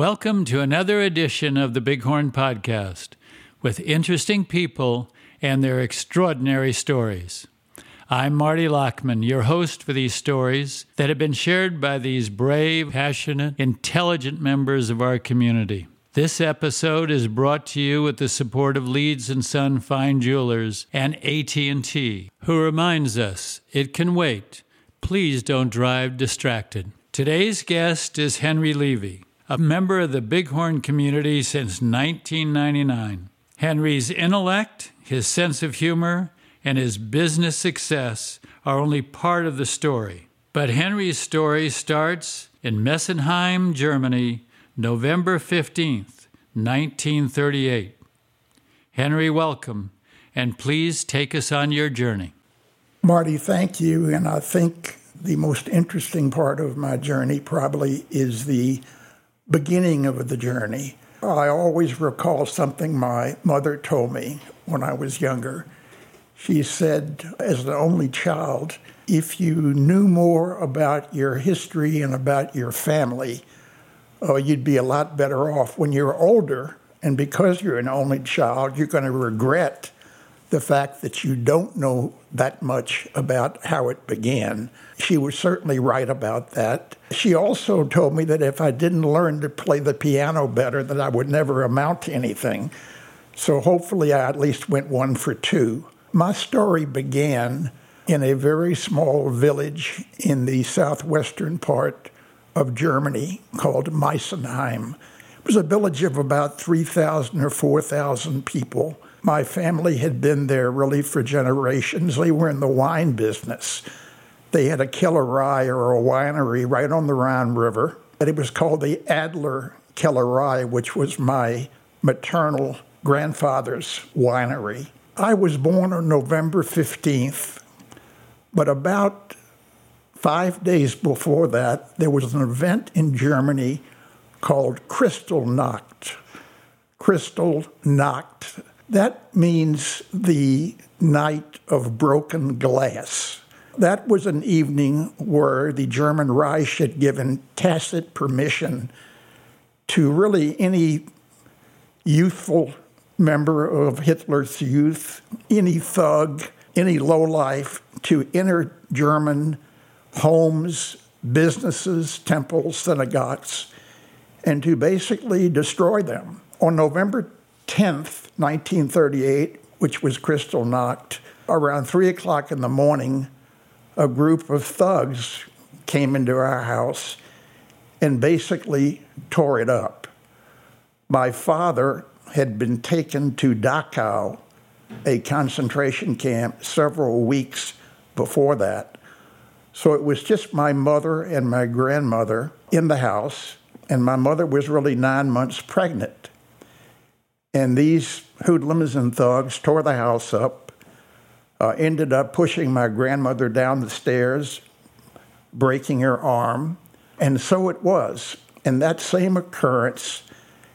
Welcome to another edition of the Bighorn Podcast with interesting people and their extraordinary stories. I'm Marty Lockman, your host for these stories that have been shared by these brave, passionate, intelligent members of our community. This episode is brought to you with the support of Leeds and Son Fine Jewelers and AT&T, who reminds us it can wait. Please don't drive distracted. Today's guest is Henry Levy a member of the Bighorn community since 1999. Henry's intellect, his sense of humor, and his business success are only part of the story. But Henry's story starts in Meisenheim, Germany, November 15th, 1938. Henry, welcome, and please take us on your journey. Marty, thank you. And I think the most interesting part of my journey probably is the beginning of the journey. I always recall something my mother told me when I was younger. She said, as the only child, if you knew more about your history and about your family, uh, you'd be a lot better off. When you're older, and because you're an only child, you're going to regret the fact that you don't know that much about how it began. She was certainly right about that. She also told me that if I didn't learn to play the piano better, that I would never amount to anything. So hopefully I at least went one for two. My story began in a very small village in the southwestern part of Germany called Meisenheim. It was a village of about 3,000 or 4,000 people. My family had been there really for generations. They were in the wine business. They had a Kellerei or a winery right on the Rhine River. And it was called the Adler Kellerei, which was my maternal grandfather's winery. I was born on November 15th, but about five days before that, there was an event in Germany called Kristallnacht. Kristallnacht. That means the night of broken glass. That was an evening where the German Reich had given tacit permission to really any youthful member of Hitler's youth, any thug, any lowlife, to enter German homes, businesses, temples, synagogues, and to basically destroy them. On November 10th, 1938, which was Kristallnacht, around 3 o'clock in the morning, a group of thugs came into our house and basically tore it up. My father had been taken to Dachau, a concentration camp, several weeks before that. So it was just my mother and my grandmother in the house, and my mother was really nine months pregnant. And these hoodlums and thugs tore the house up, uh, ended up pushing my grandmother down the stairs, breaking her arm. And so it was. And that same occurrence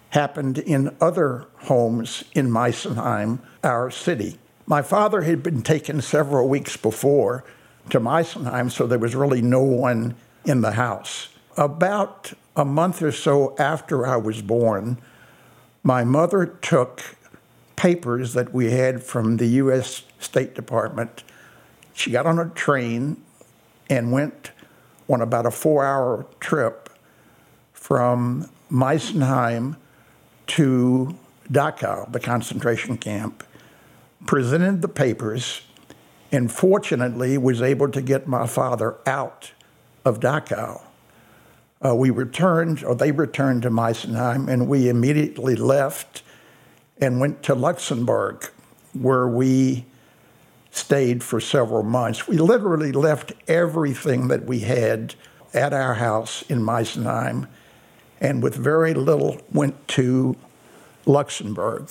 happened in other homes in Meisenheim, our city. My father had been taken several weeks before to Meisenheim, so there was really no one in the house. About a month or so after I was born, my mother took papers that we had from the U.S. State Department. She got on a train and went on about a four hour trip from Meisenheim to Dachau, the concentration camp, presented the papers, and fortunately was able to get my father out of Dachau uh, we returned, or they returned to Meisenheim, and we immediately left and went to Luxembourg, where we stayed for several months. We literally left everything that we had at our house in Meisenheim, and with very little went to Luxembourg.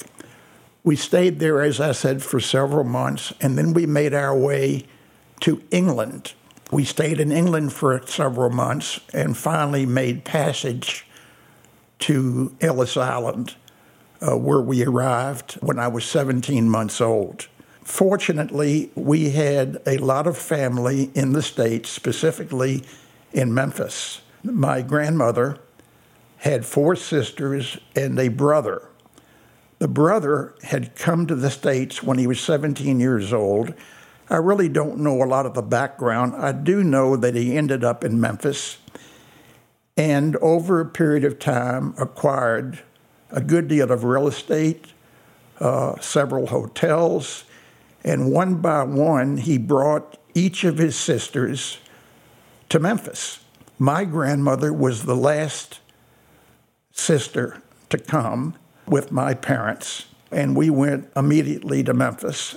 We stayed there, as I said, for several months, and then we made our way to England we stayed in England for several months and finally made passage to Ellis Island, uh, where we arrived when I was 17 months old. Fortunately, we had a lot of family in the States, specifically in Memphis. My grandmother had four sisters and a brother. The brother had come to the States when he was 17 years old. I really don't know a lot of the background. I do know that he ended up in Memphis and over a period of time acquired a good deal of real estate, uh, several hotels, and one by one he brought each of his sisters to Memphis. My grandmother was the last sister to come with my parents, and we went immediately to Memphis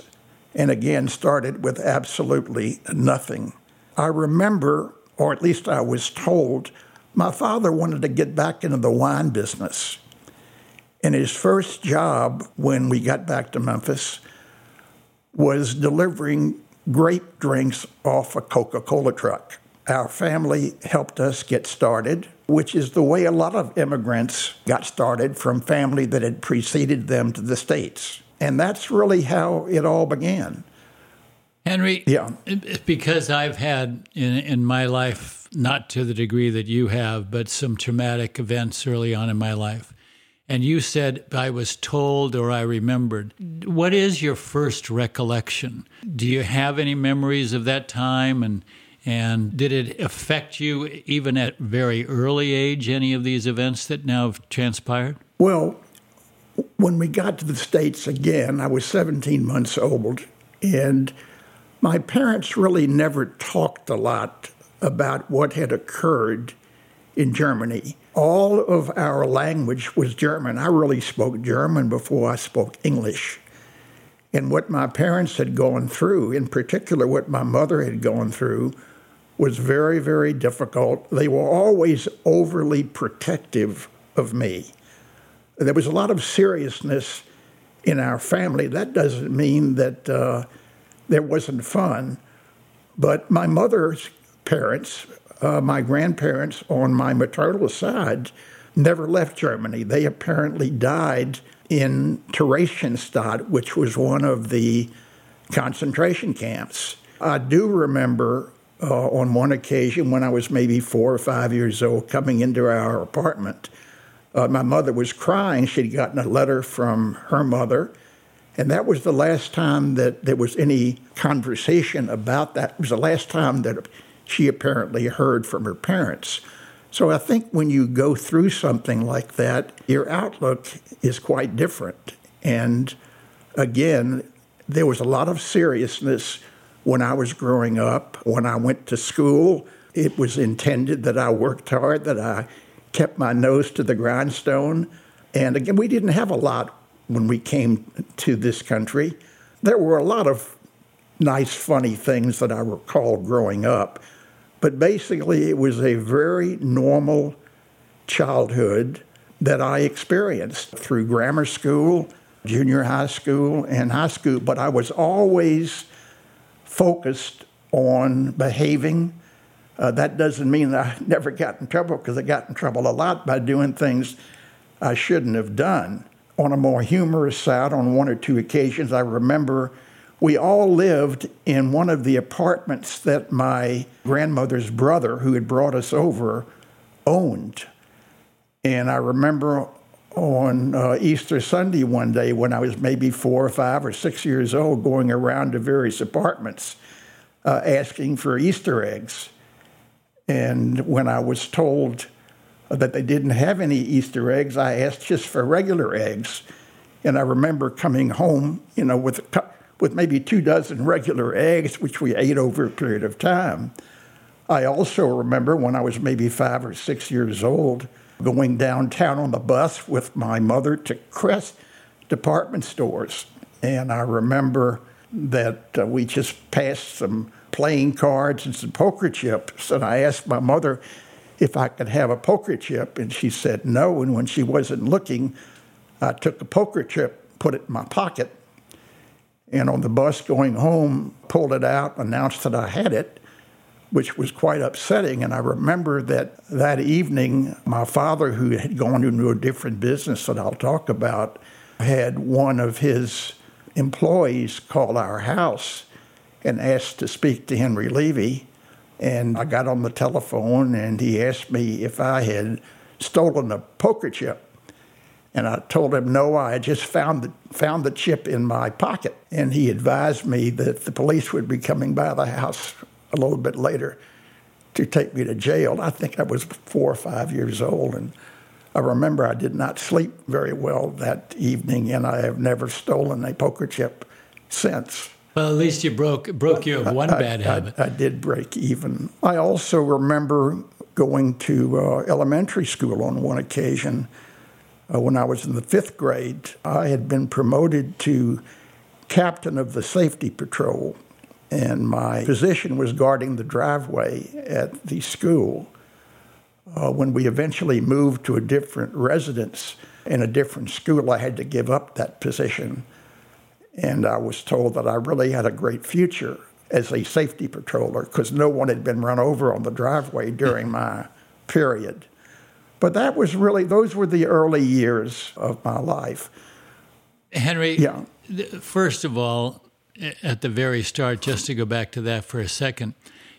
and again started with absolutely nothing. I remember, or at least I was told, my father wanted to get back into the wine business. And his first job when we got back to Memphis was delivering grape drinks off a Coca Cola truck. Our family helped us get started, which is the way a lot of immigrants got started from family that had preceded them to the States. And that's really how it all began. Henry, yeah. because I've had in, in my life, not to the degree that you have, but some traumatic events early on in my life. And you said, I was told or I remembered. What is your first recollection? Do you have any memories of that time? And, and did it affect you even at very early age, any of these events that now have transpired? Well, when we got to the States again, I was 17 months old. And my parents really never talked a lot about what had occurred in Germany. All of our language was German. I really spoke German before I spoke English. And what my parents had gone through, in particular what my mother had gone through, was very, very difficult. They were always overly protective of me. There was a lot of seriousness in our family. That doesn't mean that uh, there wasn't fun. But my mother's parents, uh, my grandparents on my maternal side, never left Germany. They apparently died in Theresienstadt, which was one of the concentration camps. I do remember uh, on one occasion when I was maybe four or five years old coming into our apartment. Uh, my mother was crying. She'd gotten a letter from her mother and that was the last time that there was any conversation about that. It was the last time that she apparently heard from her parents. So I think when you go through something like that, your outlook is quite different. And again, there was a lot of seriousness when I was growing up. When I went to school, it was intended that I worked hard, that I kept my nose to the grindstone. And again, we didn't have a lot when we came to this country. There were a lot of nice, funny things that I recall growing up, but basically it was a very normal childhood that I experienced through grammar school, junior high school, and high school. But I was always focused on behaving. Uh, that doesn't mean I never got in trouble because I got in trouble a lot by doing things I shouldn't have done on a more humorous side, on one or two occasions, I remember we all lived in one of the apartments that my grandmother's brother, who had brought us over, owned. And I remember on uh, Easter Sunday one day when I was maybe four or five or six years old, going around to various apartments uh, asking for Easter eggs. And when I was told that they didn't have any Easter eggs. I asked just for regular eggs. And I remember coming home, you know, with, with maybe two dozen regular eggs, which we ate over a period of time. I also remember when I was maybe five or six years old, going downtown on the bus with my mother to Crest department stores. And I remember that uh, we just passed some playing cards and some poker chips. And I asked my mother if I could have a poker chip. And she said no. And when she wasn't looking, I took a poker chip, put it in my pocket, and on the bus going home, pulled it out, announced that I had it, which was quite upsetting. And I remember that that evening, my father, who had gone into a different business that I'll talk about, had one of his employees call our house and asked to speak to Henry Levy. And I got on the telephone and he asked me if I had stolen a poker chip. And I told him, no, I had just found the, found the chip in my pocket. And he advised me that the police would be coming by the house a little bit later to take me to jail. I think I was four or five years old. And I remember I did not sleep very well that evening, and I have never stolen a poker chip since. Well, at least you broke broke you of one I, bad habit. I, I, did break even. I also remember going to uh, elementary school on one occasion uh, when I was in the fifth grade. I had been promoted to captain of the safety patrol, and my position was guarding the driveway at the school. Uh, when we eventually moved to a different residence in a different school, I had to give up that position. And I was told that I really had a great future as a safety patroller because no one had been run over on the driveway during my period. But that was really, those were the early years of my life. Henry, yeah. first of all, at the very start, just to go back to that for a second,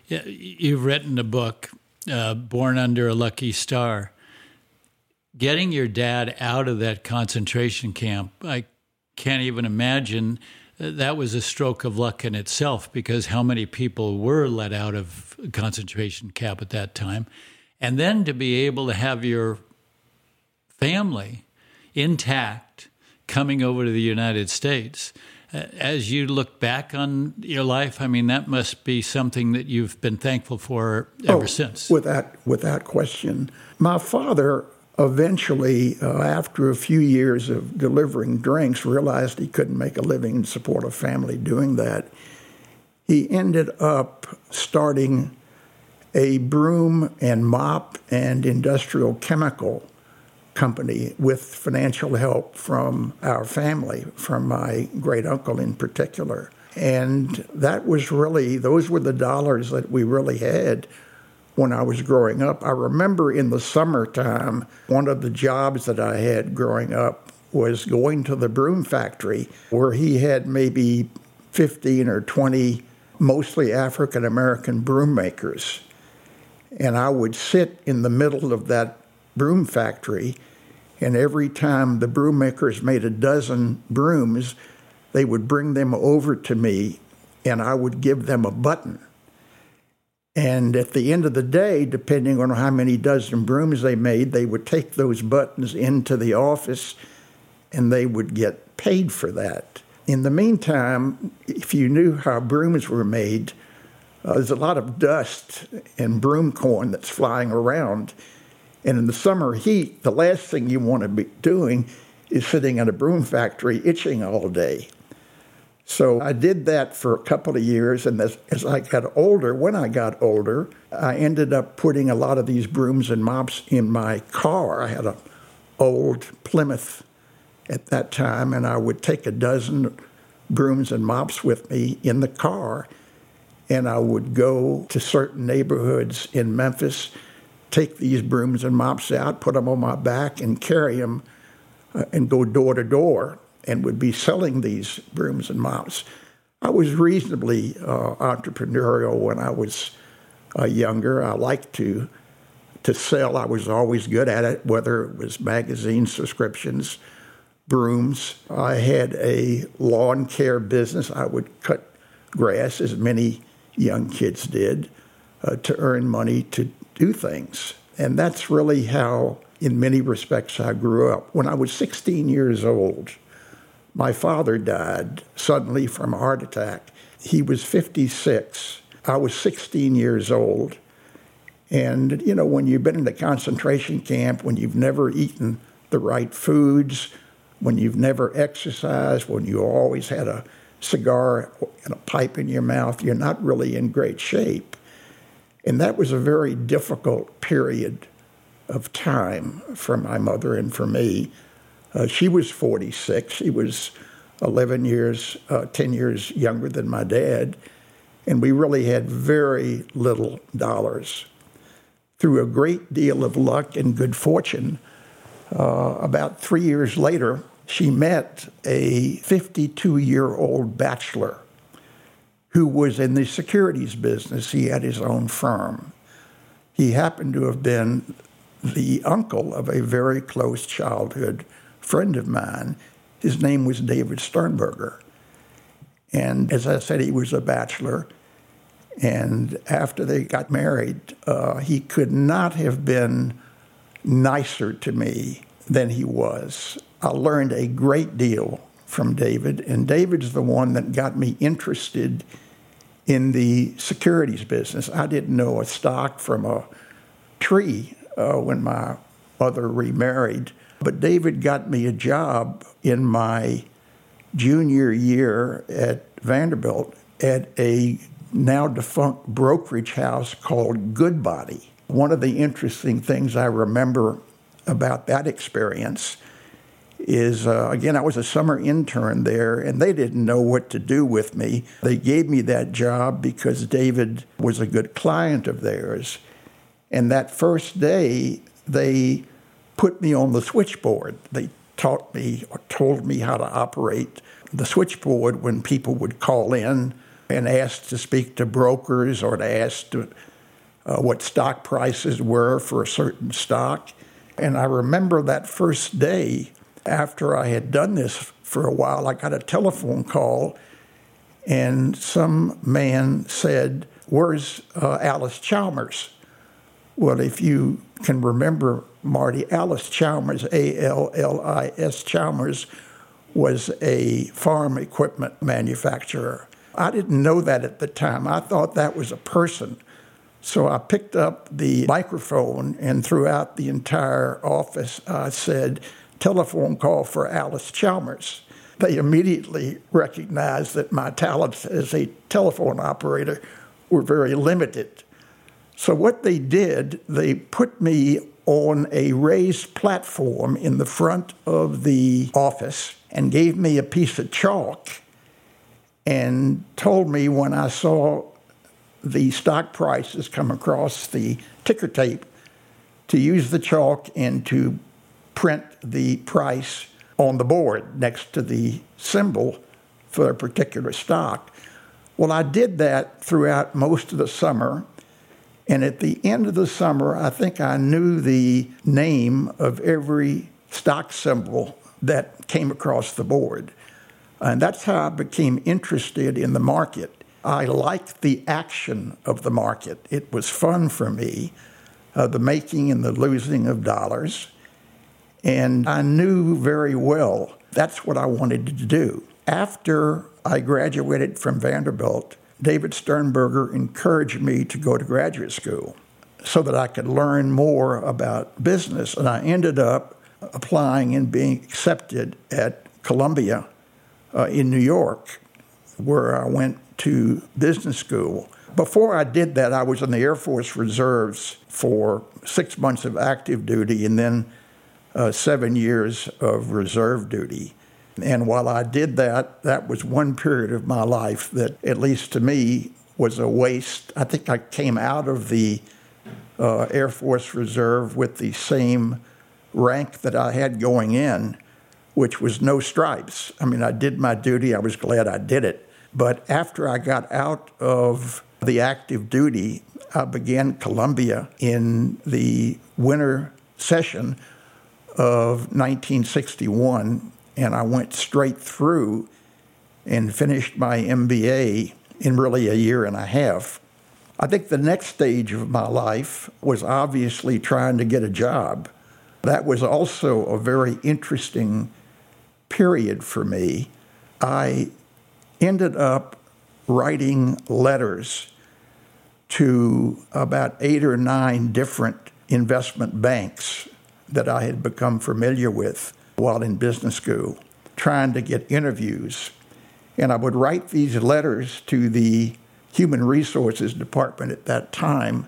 you've written a book, uh, Born Under a Lucky Star. Getting your dad out of that concentration camp, I can't even imagine that was a stroke of luck in itself because how many people were let out of concentration camp at that time and then to be able to have your family intact coming over to the United States as you look back on your life I mean that must be something that you've been thankful for ever oh, since without without question my father eventually, uh, after a few years of delivering drinks, realized he couldn't make a living and support a family doing that. He ended up starting a broom and mop and industrial chemical company with financial help from our family, from my great uncle in particular. And that was really, those were the dollars that we really had when I was growing up. I remember in the summertime, one of the jobs that I had growing up was going to the broom factory where he had maybe 15 or 20 mostly African American broom makers. And I would sit in the middle of that broom factory, and every time the broom makers made a dozen brooms, they would bring them over to me, and I would give them a button. And at the end of the day, depending on how many dozen brooms they made, they would take those buttons into the office and they would get paid for that. In the meantime, if you knew how brooms were made, uh, there's a lot of dust and broom corn that's flying around. And in the summer heat, the last thing you want to be doing is sitting in a broom factory itching all day. So I did that for a couple of years, and as, as, I got older, when I got older, I ended up putting a lot of these brooms and mops in my car. I had an old Plymouth at that time, and I would take a dozen brooms and mops with me in the car, and I would go to certain neighborhoods in Memphis, take these brooms and mops out, put them on my back, and carry them uh, and go door to door and would be selling these brooms and mops. I was reasonably uh, entrepreneurial when I was uh, younger. I liked to to sell. I was always good at it, whether it was magazine subscriptions, brooms. I had a lawn care business. I would cut grass, as many young kids did, uh, to earn money to do things. And that's really how, in many respects, I grew up. When I was 16 years old, my father died suddenly from a heart attack. He was 56. I was 16 years old. And, you know, when you've been in a concentration camp, when you've never eaten the right foods, when you've never exercised, when you always had a cigar and a pipe in your mouth, you're not really in great shape. And that was a very difficult period of time for my mother and for me uh, she was 46. She was 11 years, uh, 10 years younger than my dad. And we really had very little dollars. Through a great deal of luck and good fortune, uh, about three years later, she met a 52 year old bachelor who was in the securities business. He had his own firm. He happened to have been the uncle of a very close childhood friend of mine. His name was David Sternberger. And as I said, he was a bachelor. And after they got married, uh, he could not have been nicer to me than he was. I learned a great deal from David, and David's the one that got me interested in the securities business. I didn't know a stock from a tree uh, when my mother remarried, but David got me a job in my junior year at Vanderbilt at a now defunct brokerage house called Goodbody. One of the interesting things I remember about that experience is uh, again, I was a summer intern there, and they didn't know what to do with me. They gave me that job because David was a good client of theirs. And that first day, they put me on the switchboard. They taught me or told me how to operate the switchboard when people would call in and ask to speak to brokers or to ask to, uh, what stock prices were for a certain stock. And I remember that first day after I had done this for a while, I got a telephone call, and some man said, Where's uh, Allis Chalmers? Well, if you can remember Marty, Allis Chalmers, A L L I S Chalmers, was a farm equipment manufacturer. I didn't know that at the time. I thought that was a person. So I picked up the microphone and throughout the entire office, I said, telephone call for Alice Chalmers. They immediately recognized that my talents as a telephone operator were very limited. So, what they did, they put me on a raised platform in the front of the office and gave me a piece of chalk and told me when I saw the stock prices come across the ticker tape to use the chalk and to print the price on the board next to the symbol for a particular stock. Well, I did that throughout most of the summer. And at the end of the summer, I think I knew the name of every stock symbol that came across the board. And that's how I became interested in the market. I liked the action of the market. It was fun for me, uh, the making and the losing of dollars. And I knew very well that's what I wanted to do. After I graduated from Vanderbilt, David Sternberger encouraged me to go to graduate school so that I could learn more about business. And I ended up applying and being accepted at Columbia uh, in New York, where I went to business school. Before I did that, I was in the Air Force Reserves for six months of active duty and then uh, seven years of reserve duty. And while I did that, that was one period of my life that, at least to me, was a waste. I think I came out of the uh, Air Force Reserve with the same rank that I had going in, which was no stripes. I mean, I did my duty, I was glad I did it. But after I got out of the active duty, I began Columbia in the winter session of 1961, and I went straight through and finished my MBA in really a year and a half. I think the next stage of my life was obviously trying to get a job. That was also a very interesting period for me. I ended up writing letters to about eight or nine different investment banks that I had become familiar with while in business school, trying to get interviews. And I would write these letters to the Human Resources Department at that time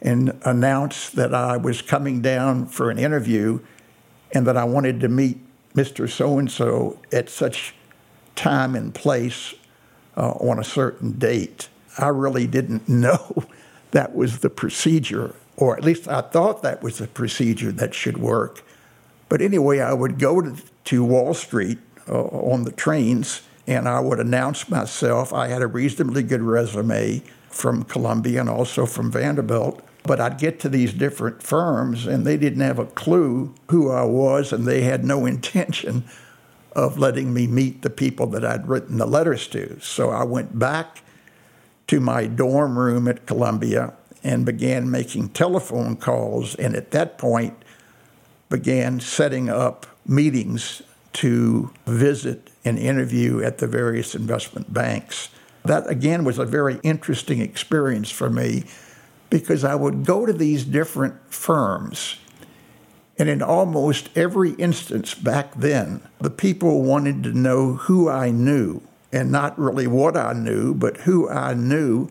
and announce that I was coming down for an interview and that I wanted to meet Mr. So and so at such time and place uh, on a certain date. I really didn't know that was the procedure or at least I thought that was the procedure that should work. But anyway, I would go to, to Wall Street uh, on the trains and I would announce myself. I had a reasonably good resume from Columbia and also from Vanderbilt. But I'd get to these different firms and they didn't have a clue who I was and they had no intention of letting me meet the people that I'd written the letters to. So I went back to my dorm room at Columbia and began making telephone calls and at that point began setting up meetings to visit and interview at the various investment banks. That again was a very interesting experience for me because I would go to these different firms. And in almost every instance back then, the people wanted to know who I knew and not really what I knew, but who I knew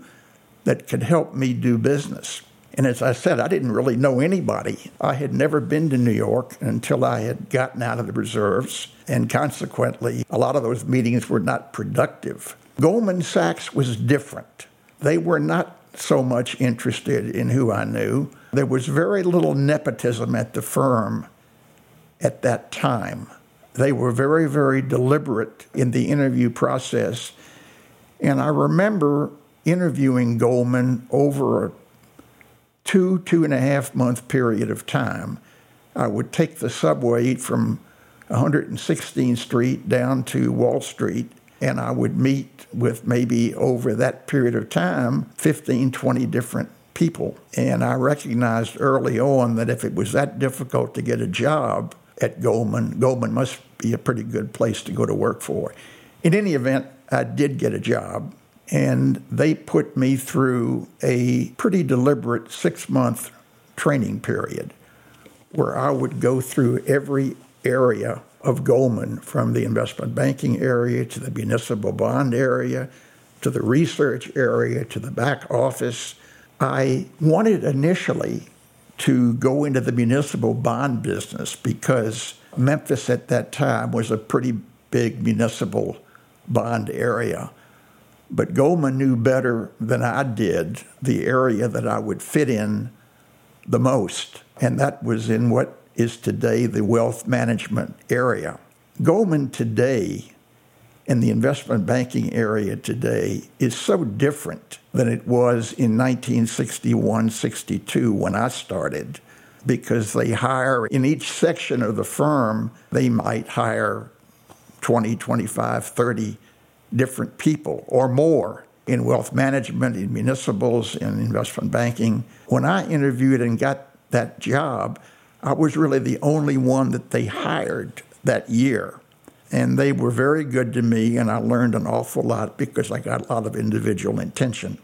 that could help me do business. And as I said, I didn't really know anybody. I had never been to New York until I had gotten out of the reserves, and consequently, a lot of those meetings were not productive. Goldman Sachs was different. They were not so much interested in who I knew. There was very little nepotism at the firm at that time. They were very, very deliberate in the interview process. And I remember interviewing Goldman over a two, two and a half month period of time. I would take the subway from 116th Street down to Wall Street, and I would meet with maybe over that period of time 15, 20 different people. And I recognized early on that if it was that difficult to get a job at Goldman, Goldman must be a pretty good place to go to work for. In any event, I did get a job and they put me through a pretty deliberate six month training period where I would go through every area of Goldman from the investment banking area to the municipal bond area to the research area to the back office. I wanted initially to go into the municipal bond business because Memphis at that time was a pretty big municipal bond area. But Goldman knew better than I did the area that I would fit in the most, and that was in what is today the wealth management area. Goldman today in the investment banking area today is so different than it was in 1961 62 when I started because they hire in each section of the firm, they might hire 20, 25, 30 different people or more in wealth management, in municipals, in investment banking. When I interviewed and got that job, I was really the only one that they hired that year. And they were very good to me, and I learned an awful lot because I got a lot of individual intention.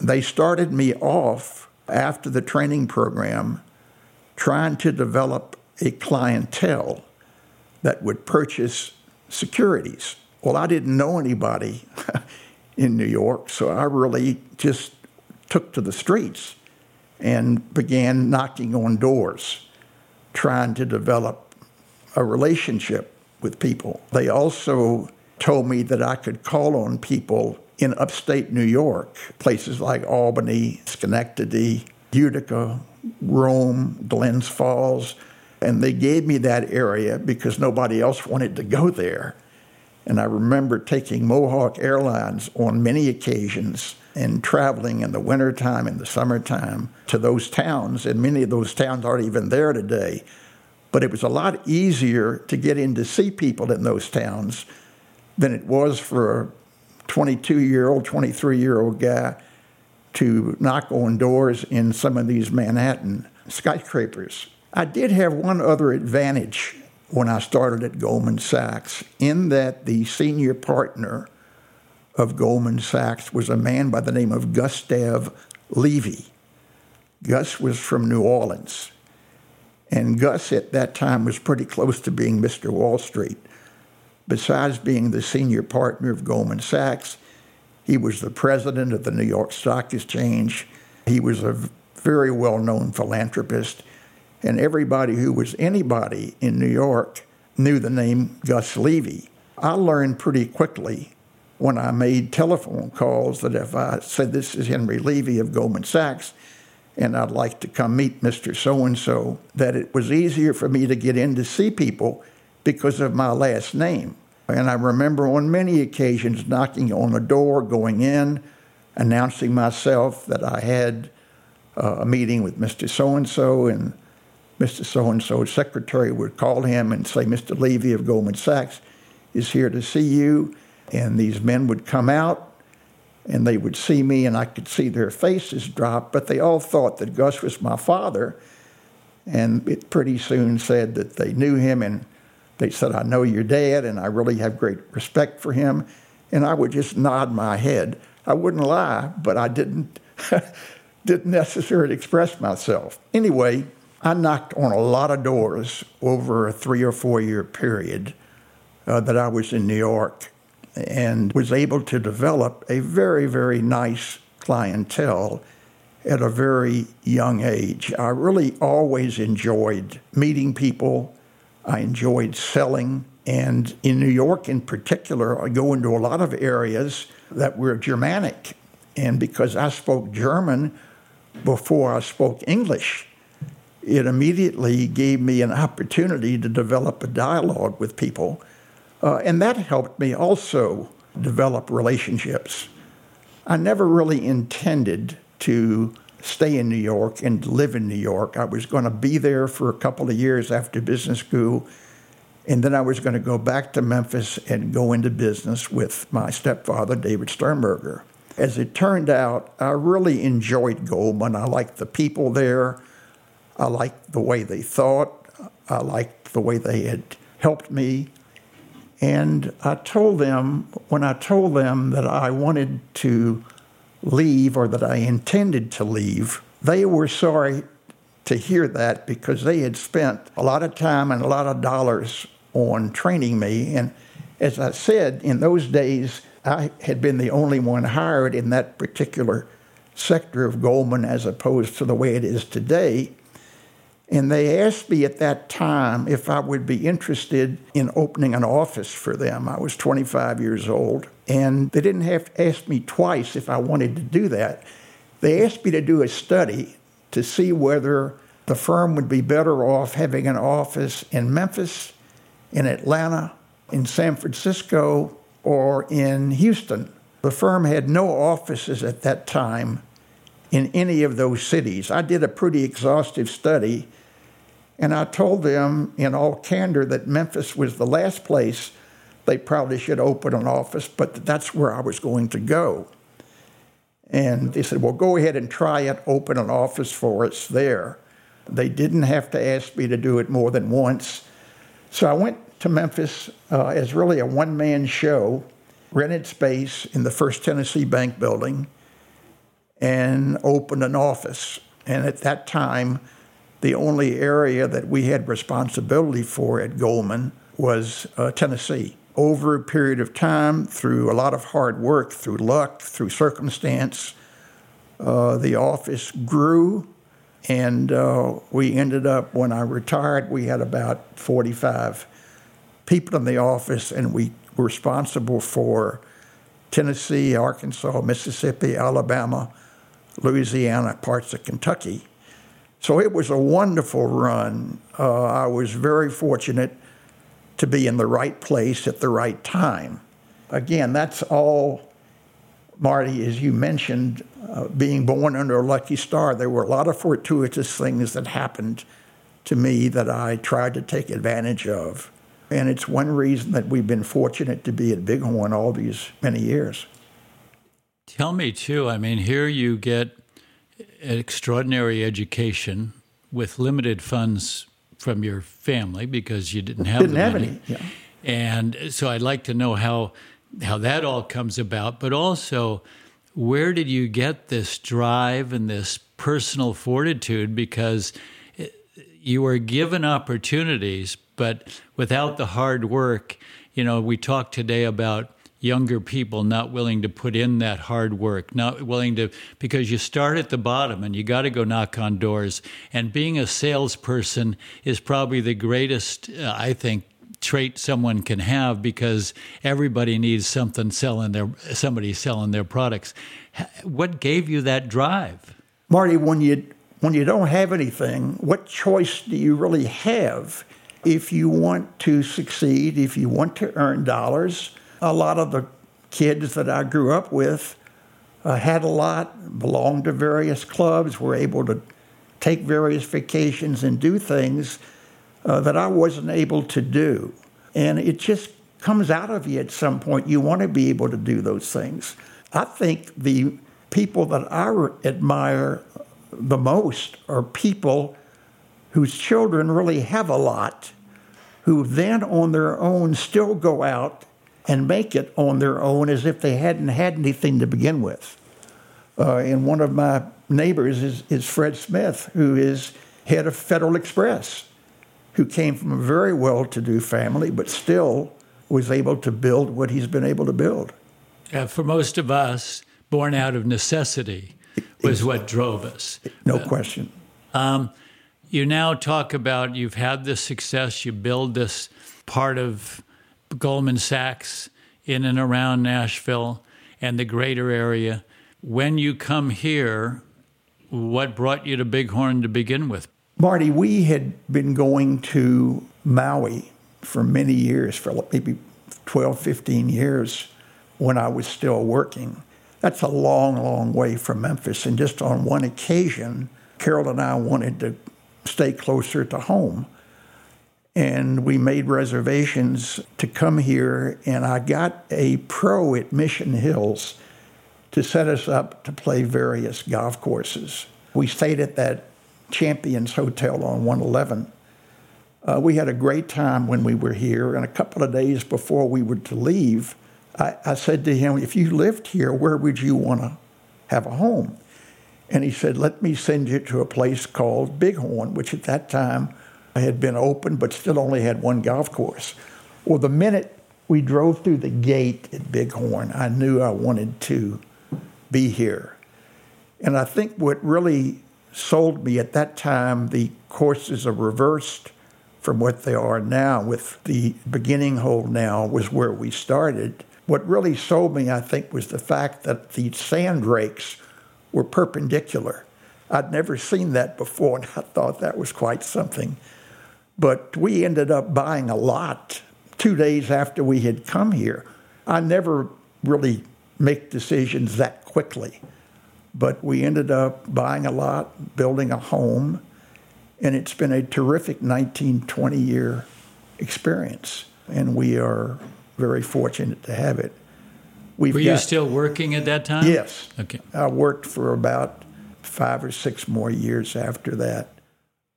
They started me off after the training program trying to develop a clientele that would purchase securities. Well, I didn't know anybody in New York, so I really just took to the streets and began knocking on doors, trying to develop a relationship with people. They also told me that I could call on people in upstate New York, places like Albany, Schenectady, Utica, Rome, Glens Falls, and they gave me that area because nobody else wanted to go there. And I remember taking Mohawk Airlines on many occasions and traveling in the wintertime and the summertime to those towns. And many of those towns aren't even there today. But it was a lot easier to get in to see people in those towns than it was for a 22 year old, 23 year old guy to knock on doors in some of these Manhattan skyscrapers. I did have one other advantage when I started at Goldman Sachs, in that the senior partner of Goldman Sachs was a man by the name of Gustav Levy. Gus was from New Orleans. And Gus at that time was pretty close to being Mr. Wall Street. Besides being the senior partner of Goldman Sachs, he was the president of the New York Stock Exchange. He was a very well known philanthropist and everybody who was anybody in New York knew the name Gus Levy. I learned pretty quickly when I made telephone calls that if I said, This is Henry Levy of Goldman Sachs, and I'd like to come meet Mr. So and so, that it was easier for me to get in to see people because of my last name. And I remember on many occasions knocking on a door, going in, announcing myself that I had uh, a meeting with Mr. So and so, and Mr. So and so's secretary would call him and say, Mr. Levy of Goldman Sachs is here to see you. And these men would come out and they would see me, and I could see their faces drop, but they all thought that Gus was my father. And it pretty soon said that they knew him, and they said, I know your dad, and I really have great respect for him. And I would just nod my head. I wouldn't lie, but I didn't, didn't necessarily express myself. Anyway, I knocked on a lot of doors over a three or four year period uh, that I was in New York and was able to develop a very, very nice clientele at a very young age. I really always enjoyed meeting people, I enjoyed selling. And in New York, in particular, I go into a lot of areas that were Germanic. And because I spoke German before I spoke English, it immediately gave me an opportunity to develop a dialogue with people uh, and that helped me also develop relationships. I never really intended to stay in New York and live in New York. I was going to be there for a couple of years after business school, and then I was going to go back to Memphis and go into business with my stepfather, David Sternberger. As it turned out, I really enjoyed Goldman. I liked the people there. I liked the way they thought. I liked the way they had helped me. And I told them, when I told them that I wanted to leave or that I intended to leave, they were sorry to hear that because they had spent a lot of time and a lot of dollars on training me. And as I said, in those days, I had been the only one hired in that particular sector of Goldman as opposed to the way it is today. And they asked me at that time if I would be interested in opening an office for them. I was 25 years old. And they didn't have to ask me twice if I wanted to do that. They asked me to do a study to see whether the firm would be better off having an office in Memphis, in Atlanta, in San Francisco, or in Houston. The firm had no offices at that time in any of those cities. I did a pretty exhaustive study and I told them in all candor that Memphis was the last place they probably should open an office, but that's where I was going to go. And they said, Well, go ahead and try it, open an office for us there. They didn't have to ask me to do it more than once. So I went to Memphis uh, as really a one man show, rented space in the First Tennessee Bank building, and opened an office. And at that time, the only area that we had responsibility for at Goldman was uh, Tennessee. Over a period of time, through a lot of hard work, through luck, through circumstance, uh, the office grew, and uh, we ended up, when I retired, we had about 45 people in the office, and we were responsible for Tennessee, Arkansas, Mississippi, Alabama, Louisiana, parts of Kentucky. So it was a wonderful run. Uh, I was very fortunate to be in the right place at the right time. Again, that's all, Marty, as you mentioned, uh, being born under a lucky star. There were a lot of fortuitous things that happened to me that I tried to take advantage of. And it's one reason that we've been fortunate to be at Bighorn all these many years. Tell me, too, I mean, here you get an extraordinary education with limited funds from your family because you didn't have didn't have money. any. Yeah. And so I'd like to know how how that all comes about, but also where did you get this drive and this personal fortitude because you were given opportunities but without the hard work, you know, we talked today about younger people not willing to put in that hard work, not willing to, because you start at the bottom and you got to go knock on doors. And being a salesperson is probably the greatest, uh, I think, trait someone can have because everybody needs something selling their somebody selling their products. What gave you that drive? Marty, when you when you don't have anything, what choice do you really have? If you want to succeed, if you want to earn dollars, a lot of the kids that I grew up with uh, had a lot, belonged to various clubs, were able to take various vacations and do things uh, that I wasn't able to do. And it just comes out of you at some point. You want to be able to do those things. I think the people that I admire the most are people whose children really have a lot, who then on their own still go out and make it on their own as if they hadn't had anything to begin with. Uh, and one of my neighbors is, is Fred Smith, who is head of Federal Express, who came from a very well to do family, but still was able to build what he's been able to build. Uh, for most of us, born out of necessity was what drove us. No uh, question. Um, you now talk about you've had this success, you build this part of Goldman Sachs in and around Nashville and the greater area. When you come here, what brought you to Bighorn to begin with? Marty, we had been going to Maui for many years, for maybe 12, 15 years when I was still working. That's a long, long way from Memphis. And just on one occasion, Carol and I wanted to stay closer to home. And we made reservations to come here, and I got a pro at Mission Hills to set us up to play various golf courses. We stayed at that Champions Hotel on 111. Uh, we had a great time when we were here, and a couple of days before we were to leave, I, I said to him, If you lived here, where would you want to have a home? And he said, Let me send you to a place called Bighorn, which at that time had been open but still only had one golf course. Well, the minute we drove through the gate at Bighorn, I knew I wanted to be here. And I think what really sold me at that time, the courses are reversed from what they are now, with the beginning hole now was where we started. What really sold me, I think, was the fact that the sand rakes were perpendicular. I'd never seen that before, and I thought that was quite something. But we ended up buying a lot two days after we had come here. I never really make decisions that quickly. But we ended up buying a lot, building a home, and it's been a terrific 19, 20 year experience. And we are very fortunate to have it. We've Were you still working at that time? Yes. Okay. I worked for about five or six more years after that.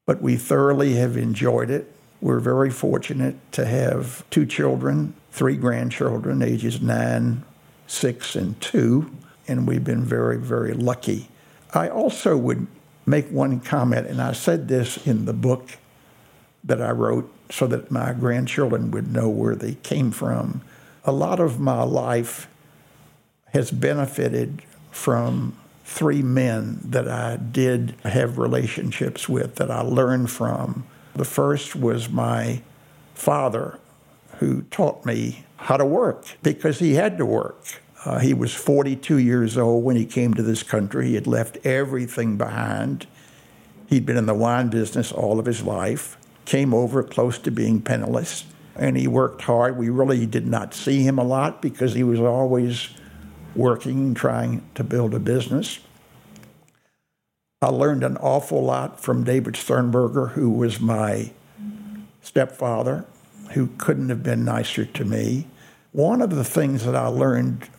But we thoroughly have enjoyed it. We're very fortunate to have two children, three grandchildren, ages nine, six, and two, and we've been very, very lucky. I also would make one comment, and I said this in the book that I wrote so that my grandchildren would know where they came from. A lot of my life has benefited from three men that I did have relationships with that I learned from. The first was my father, who taught me how to work because he had to work. Uh, he was 42 years old when he came to this country. He had left everything behind. He'd been in the wine business all of his life, came over close to being penniless, and he worked hard. We really did not see him a lot because he was always working, trying to build a business. I learned an awful lot from David Sternberger, who was my stepfather, who couldn't have been nicer to me. One of the things that I learned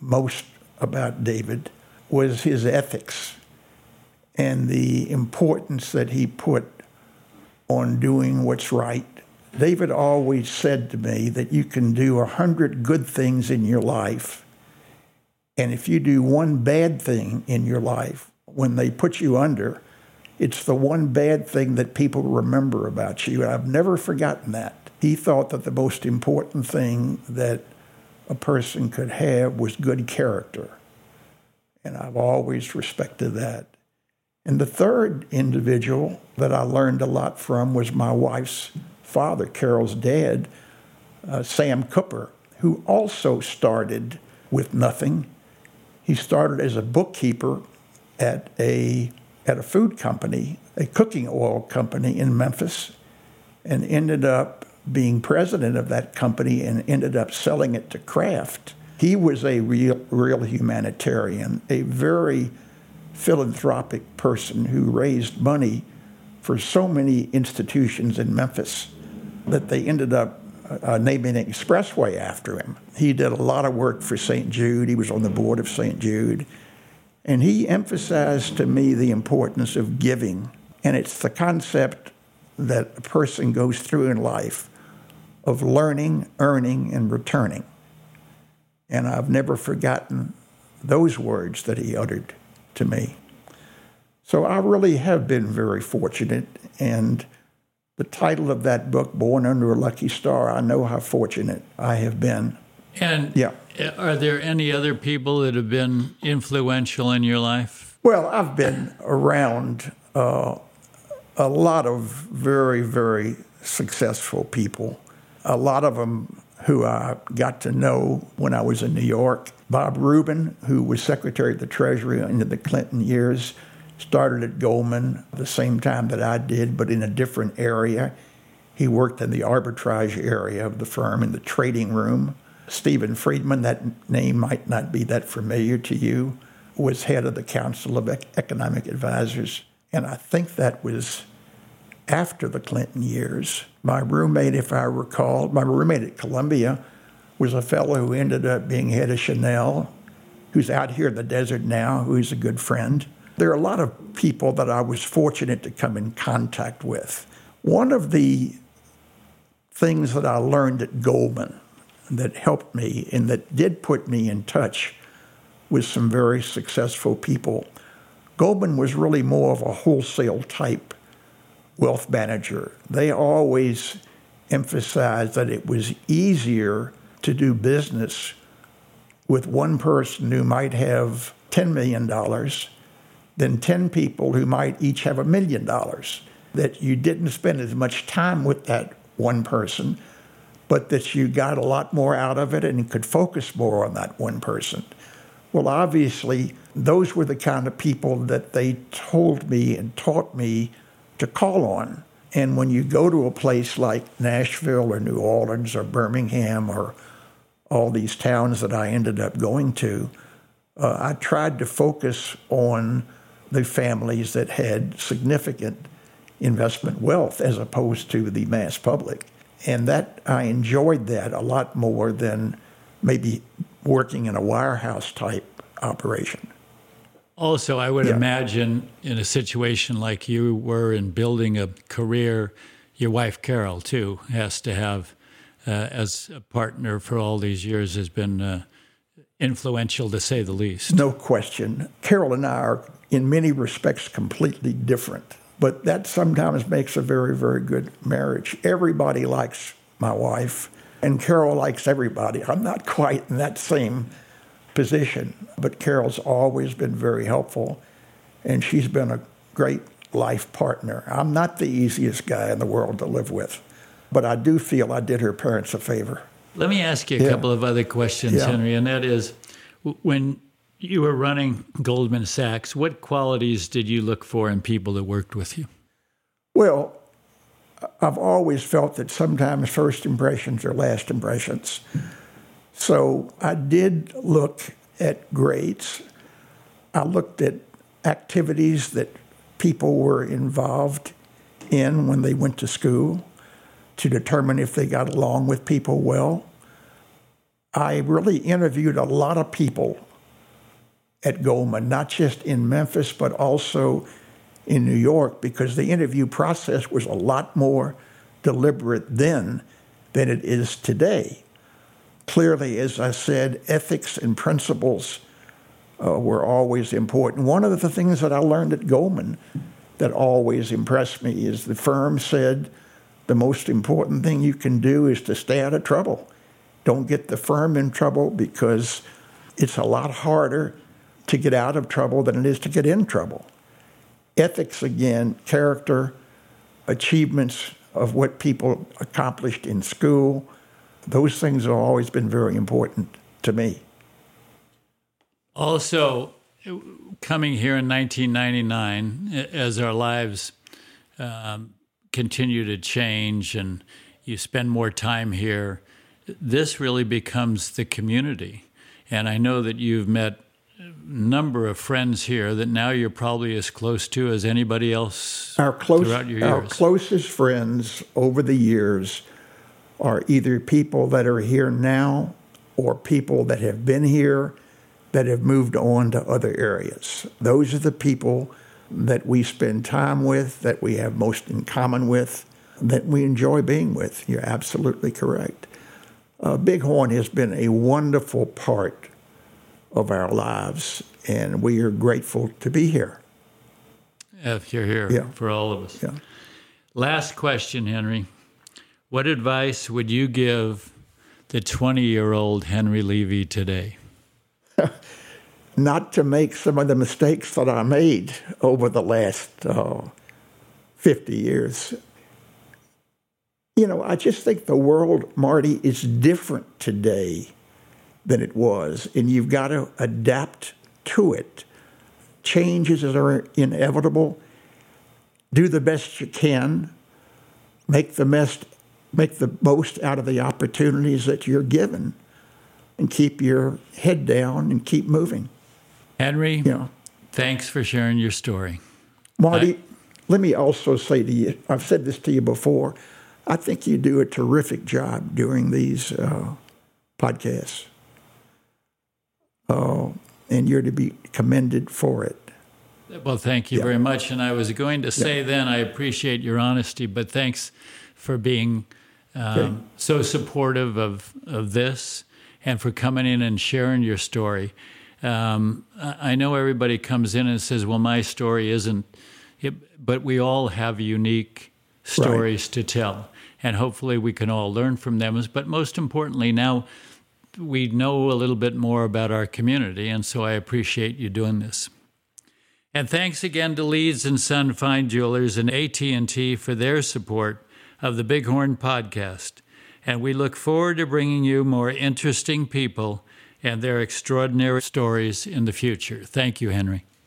most about David was his ethics and the importance that he put on doing what's right. David always said to me that you can do a hundred good things in your life and if you do one bad thing in your life, when they put you under, it's the one bad thing that people remember about you. And I've never forgotten that. He thought that the most important thing that a person could have was good character. And I've always respected that. And the third individual that I learned a lot from was my wife's father, Carol's dad, uh, Sam Cooper, who also started with nothing he started as a bookkeeper at a at a food company, a cooking oil company in Memphis, and ended up being president of that company and ended up selling it to Kraft. He was a real, real humanitarian, a very philanthropic person who raised money for so many institutions in Memphis that they ended up uh, naming an expressway after him. He did a lot of work for St. Jude. He was on the board of St. Jude. And he emphasized to me the importance of giving. And it's the concept that a person goes through in life of learning, earning, and returning. And I've never forgotten those words that he uttered to me. So I really have been very fortunate. And the title of that book, Born Under a Lucky Star, I know how fortunate I have been. And yeah. are there any other people that have been influential in your life? Well, I've been around uh, a lot of very, very successful people. A lot of them who I got to know when I was in New York. Bob Rubin, who was Secretary of the Treasury into the Clinton years, started at Goldman the same time that I did, but in a different area. He worked in the arbitrage area of the firm in the trading room. Stephen Friedman, that name might not be that familiar to you, was head of the Council of Economic Advisors. And I think that was after the Clinton years. My roommate, if I recall, my roommate at Columbia was a fellow who ended up being head of Chanel, who's out here in the desert now, who's a good friend. There are a lot of people that I was fortunate to come in contact with. One of the things that I learned at Goldman that helped me and that did put me in touch with some very successful people. Goldman was really more of a wholesale type wealth manager. They always emphasized that it was easier to do business with one person who might have $10 million than 10 people who might each have a million dollars. That you didn't spend as much time with that one person, but that you got a lot more out of it and could focus more on that one person. Well, obviously, those were the kind of people that they told me and taught me to call on. And when you go to a place like Nashville or New Orleans or Birmingham or all these towns that I ended up going to, uh, I tried to focus on the families that had significant investment wealth as opposed to the mass public. And that I enjoyed that a lot more than maybe working in a wirehouse type operation. Also, I would yeah. imagine in a situation like you were in building a career, your wife Carol too has to have, uh, as a partner for all these years, has been uh, influential to say the least. No question. Carol and I are, in many respects, completely different. But that sometimes makes a very, very good marriage. Everybody likes my wife, and Carol likes everybody. I'm not quite in that same position, but Carol's always been very helpful, and she's been a great life partner. I'm not the easiest guy in the world to live with, but I do feel I did her parents a favor. Let me ask you a yeah. couple of other questions, yeah. Henry, and that is when you were running Goldman Sachs, what qualities did you look for in people that worked with you? Well, I've always felt that sometimes first impressions are last impressions. So I did look at grades. I looked at activities that people were involved in when they went to school to determine if they got along with people well. I really interviewed a lot of people at Goldman, not just in Memphis, but also in New York, because the interview process was a lot more deliberate then than it is today. Clearly, as I said, ethics and principles uh, were always important. One of the things that I learned at Goldman that always impressed me is the firm said the most important thing you can do is to stay out of trouble. Don't get the firm in trouble because it's a lot harder to get out of trouble than it is to get in trouble. Ethics, again, character, achievements of what people accomplished in school, those things have always been very important to me. Also, coming here in 1999, as our lives um, continue to change and you spend more time here, this really becomes the community. And I know that you've met number of friends here that now you're probably as close to as anybody else Our close, throughout your our closest friends over the years are either people that are here now or people that have been here that have moved on to other areas. Those are the people that we spend time with, that we have most in common with, that we enjoy being with. You're absolutely correct. Uh, Bighorn has been a wonderful part of our lives, and we are grateful to be here. if you're here Yeah. for all of us. Yeah. Last question, Henry. What advice would you give the 20 year old Henry Levy today? not to make some of the mistakes that I made over the last uh, 50 years. You know, I just think the world, Marty, is different today than it was, and you've got to adapt to it. Changes are inevitable. Do the best you can. Make the best, make the most out of the opportunities that you're given, and keep your head down and keep moving. Henry, You know, thanks for sharing your story. Marty, let me also say to you, I've said this to you before, I think you do a terrific job doing these uh, podcasts. Uh, and you're to be commended for it. Well, thank you very much. And I was going to say then, I appreciate your honesty, but thanks for being um, Okay. so supportive of, of this and for coming in and sharing your story. Um, I know everybody comes in and says, well, my story isn't, it, but we all have unique stories to tell. And hopefully we can all learn from them. But most importantly, now we know a little bit more about our community. And so I appreciate you doing this. And thanks again to Leeds and Son Fine Jewelers and AT&T for their support of the Bighorn podcast. And we look forward to bringing you more interesting people and their extraordinary stories in the future. Thank you, Henry.